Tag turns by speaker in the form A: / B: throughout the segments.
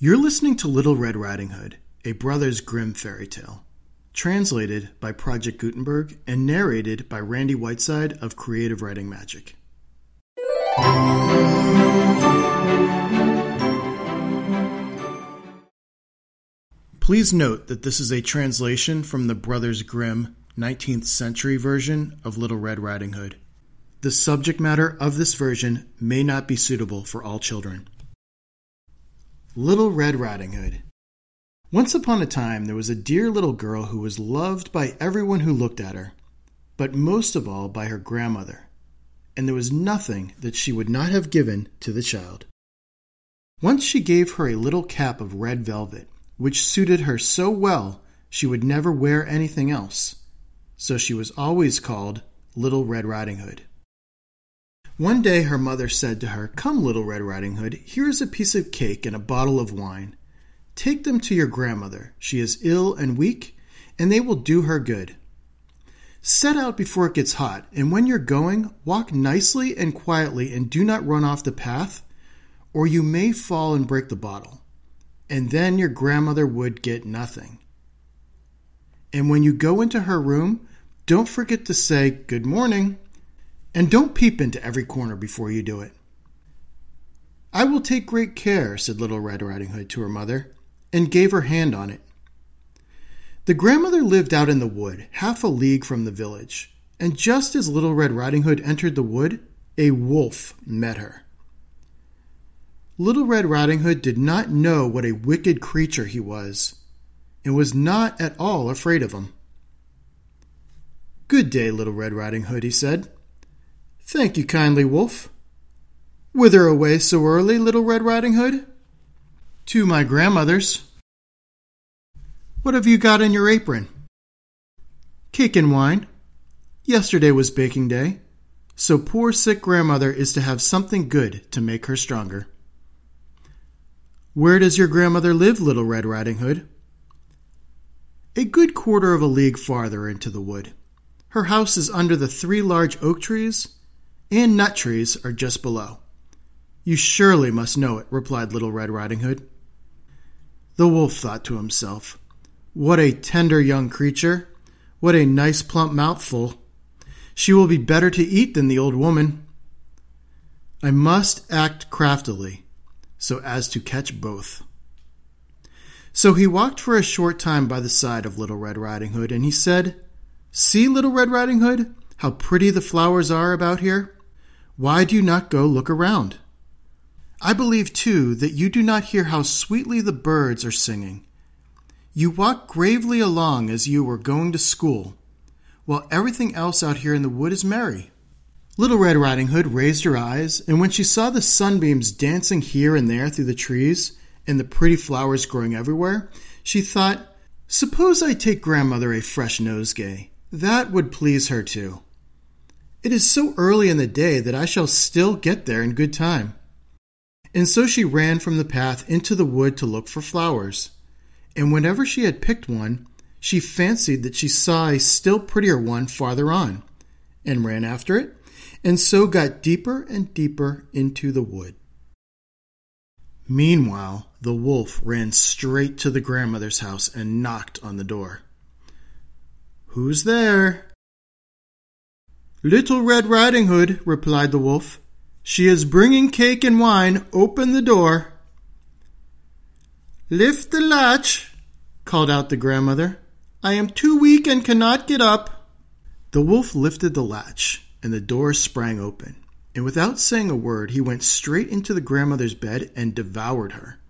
A: You're listening to Little Red Riding Hood, a Brothers Grimm fairy tale, translated by Project Gutenberg and narrated by Randy Whiteside of Creative Writing Magic. Please note that this is a translation from the Brothers Grimm 19th century version of Little Red Riding Hood. The subject matter of this version may not be suitable for all children. Little Red Riding Hood. Once upon a time, there was a dear little girl who was loved by everyone who looked at her, but most of all by her grandmother, and there was nothing that she would not have given to the child. Once she gave her a little cap of red velvet, which suited her so well she would never wear anything else, so she was always called Little Red Riding Hood. One day her mother said to her, Come, little Red Riding Hood, here is a piece of cake and a bottle of wine. Take them to your grandmother. She is ill and weak, and they will do her good. Set out before it gets hot, and when you're going, walk nicely and quietly and do not run off the path, or you may fall and break the bottle. And then your grandmother would get nothing. And when you go into her room, don't forget to say, Good morning and don't peep into every corner before you do it. I will take great care, said Little Red Riding Hood to her mother, and gave her hand on it. The grandmother lived out in the wood, half a league from the village, and just as Little Red Riding Hood entered the wood, a wolf met her. Little Red Riding Hood did not know what a wicked creature he was, and was not at all afraid of him. Good day, Little Red Riding Hood, he said. Thank you kindly, Wolf. Whither away so early, Little Red Riding Hood? To my grandmother's. What have you got in your apron? Cake and wine. Yesterday was baking day, so poor sick grandmother is to have something good to make her stronger. Where does your grandmother live, Little Red Riding Hood? A good quarter of a league farther into the wood. Her house is under the three large oak trees and nut trees are just below. You surely must know it, replied Little Red Riding Hood. The wolf thought to himself, What a tender young creature! What a nice plump mouthful! She will be better to eat than the old woman. I must act craftily, so as to catch both. So he walked for a short time by the side of Little Red Riding Hood, and he said, See, Little Red Riding Hood, how pretty the flowers are about here. Why do you not go look around? I believe, too, that you do not hear how sweetly the birds are singing. You walk gravely along as you were going to school, while everything else out here in the wood is merry. Little Red Riding Hood raised her eyes, and when she saw the sunbeams dancing here and there through the trees and the pretty flowers growing everywhere, she thought, Suppose I take grandmother a fresh nosegay. That would please her too. It is so early in the day that I shall still get there in good time. And so she ran from the path into the wood to look for flowers. And whenever she had picked one, she fancied that she saw a still prettier one farther on, and ran after it, and so got deeper and deeper into the wood. Meanwhile, the wolf ran straight to the grandmother's house and knocked on the door. Who's there? Little Red Riding Hood, replied the wolf. She is bringing cake and wine. Open the door. Lift the latch, called out the grandmother. I am too weak and cannot get up. The wolf lifted the latch, and the door sprang open. And without saying a word, he went straight into the grandmother's bed and devoured her.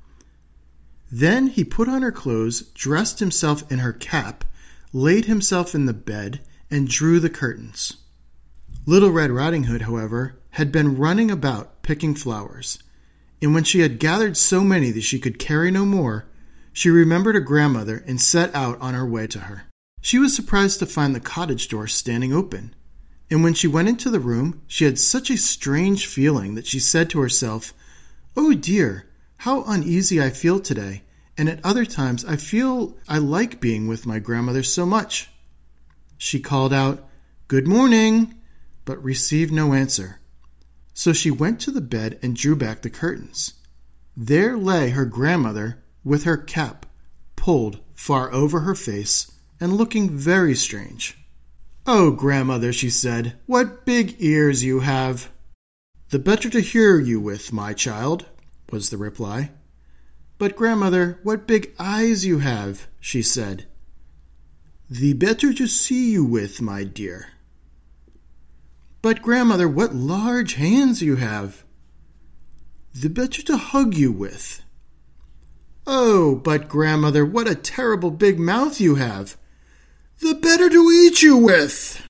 A: Then he put on her clothes, dressed himself in her cap, laid himself in the bed, and drew the curtains. Little Red Riding Hood, however, had been running about picking flowers, and when she had gathered so many that she could carry no more, she remembered her grandmother and set out on her way to her. She was surprised to find the cottage door standing open, and when she went into the room, she had such a strange feeling that she said to herself, Oh dear, how uneasy I feel today, and at other times I feel I like being with my grandmother so much. She called out, Good morning but received no answer. So she went to the bed and drew back the curtains. there lay her grandmother with her cap pulled far over her face and looking very strange. Oh, grandmother, she said, what big ears you have! The better to hear you with, my child, was the reply. But, grandmother, what big eyes you have, she said. The better to see you with, my dear. But, grandmother, what large hands you have. The better to hug you with. Oh, but, grandmother, what a terrible big mouth you have. The better to eat you with.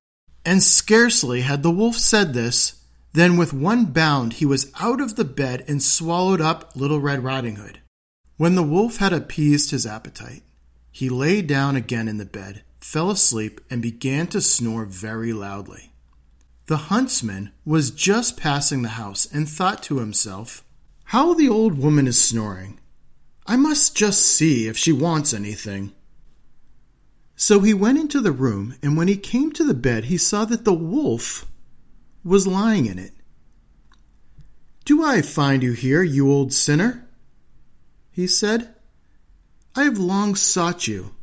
A: And scarcely had the wolf said this, than with one bound he was out of the bed and swallowed up Little Red Riding Hood. When the wolf had appeased his appetite, he lay down again in the bed, fell asleep, and began to snore very loudly. The huntsman was just passing the house and thought to himself, How the old woman is snoring! I must just see if she wants anything. So he went into the room, and when he came to the bed, he saw that the wolf was lying in it. Do I find you here, you old sinner? he said. I have long sought you.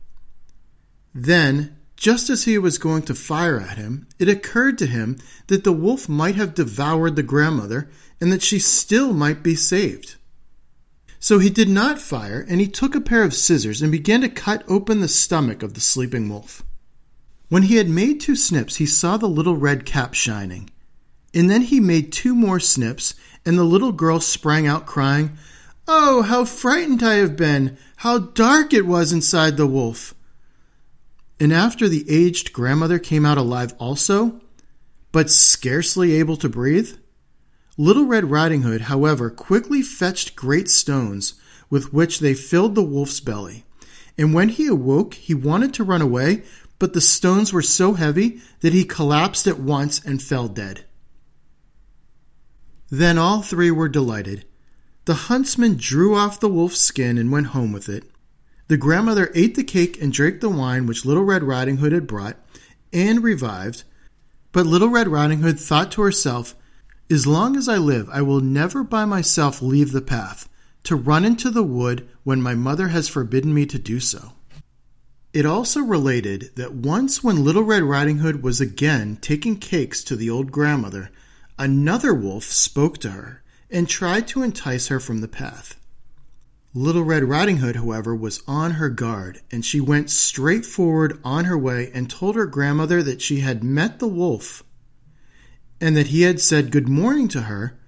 A: Then, just as he was going to fire at him, it occurred to him that the wolf might have devoured the grandmother and that she still might be saved. So he did not fire, and he took a pair of scissors and began to cut open the stomach of the sleeping wolf. When he had made two snips, he saw the little red cap shining. And then he made two more snips, and the little girl sprang out crying, Oh, how frightened I have been! How dark it was inside the wolf! And after the aged grandmother came out alive also, but scarcely able to breathe, Little Red Riding Hood, however, quickly fetched great stones with which they filled the wolf's belly. And when he awoke, he wanted to run away, but the stones were so heavy that he collapsed at once and fell dead. Then all three were delighted the huntsman drew off the wolf's skin and went home with it. The grandmother ate the cake and drank the wine which Little Red Riding Hood had brought, and revived. But Little Red Riding Hood thought to herself, As long as I live, I will never by myself leave the path, to run into the wood when my mother has forbidden me to do so. It also related that once when Little Red Riding Hood was again taking cakes to the old grandmother, another wolf spoke to her and tried to entice her from the path. Little Red Riding Hood, however, was on her guard, and she went straight forward on her way and told her grandmother that she had met the wolf, and that he had said good morning to her,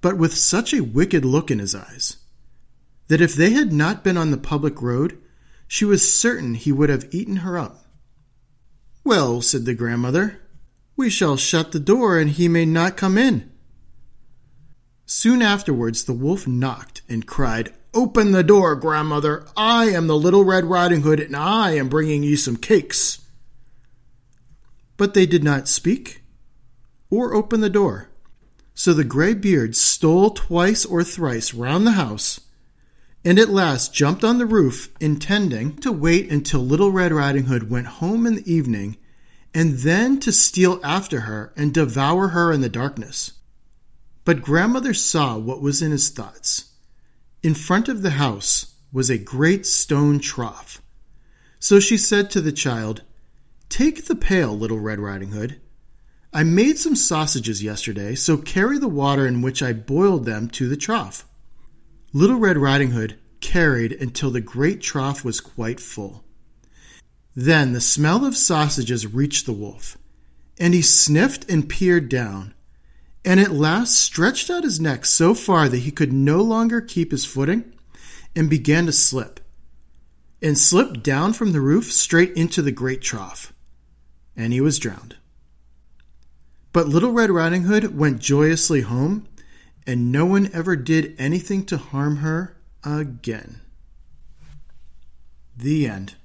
A: but with such a wicked look in his eyes, that if they had not been on the public road, she was certain he would have eaten her up. Well, said the grandmother, we shall shut the door, and he may not come in. Soon afterwards, the wolf knocked and cried, Open the door, grandmother. I am the little Red Riding Hood, and I am bringing you some cakes. But they did not speak or open the door. So the gray beard stole twice or thrice round the house, and at last jumped on the roof, intending to wait until Little Red Riding Hood went home in the evening, and then to steal after her and devour her in the darkness. But grandmother saw what was in his thoughts. In front of the house was a great stone trough. So she said to the child, Take the pail, little Red Riding Hood. I made some sausages yesterday, so carry the water in which I boiled them to the trough. Little Red Riding Hood carried until the great trough was quite full. Then the smell of sausages reached the wolf, and he sniffed and peered down and at last stretched out his neck so far that he could no longer keep his footing and began to slip, and slipped down from the roof straight into the great trough, and he was drowned. But Little Red Riding Hood went joyously home, and no one ever did anything to harm her again. The end.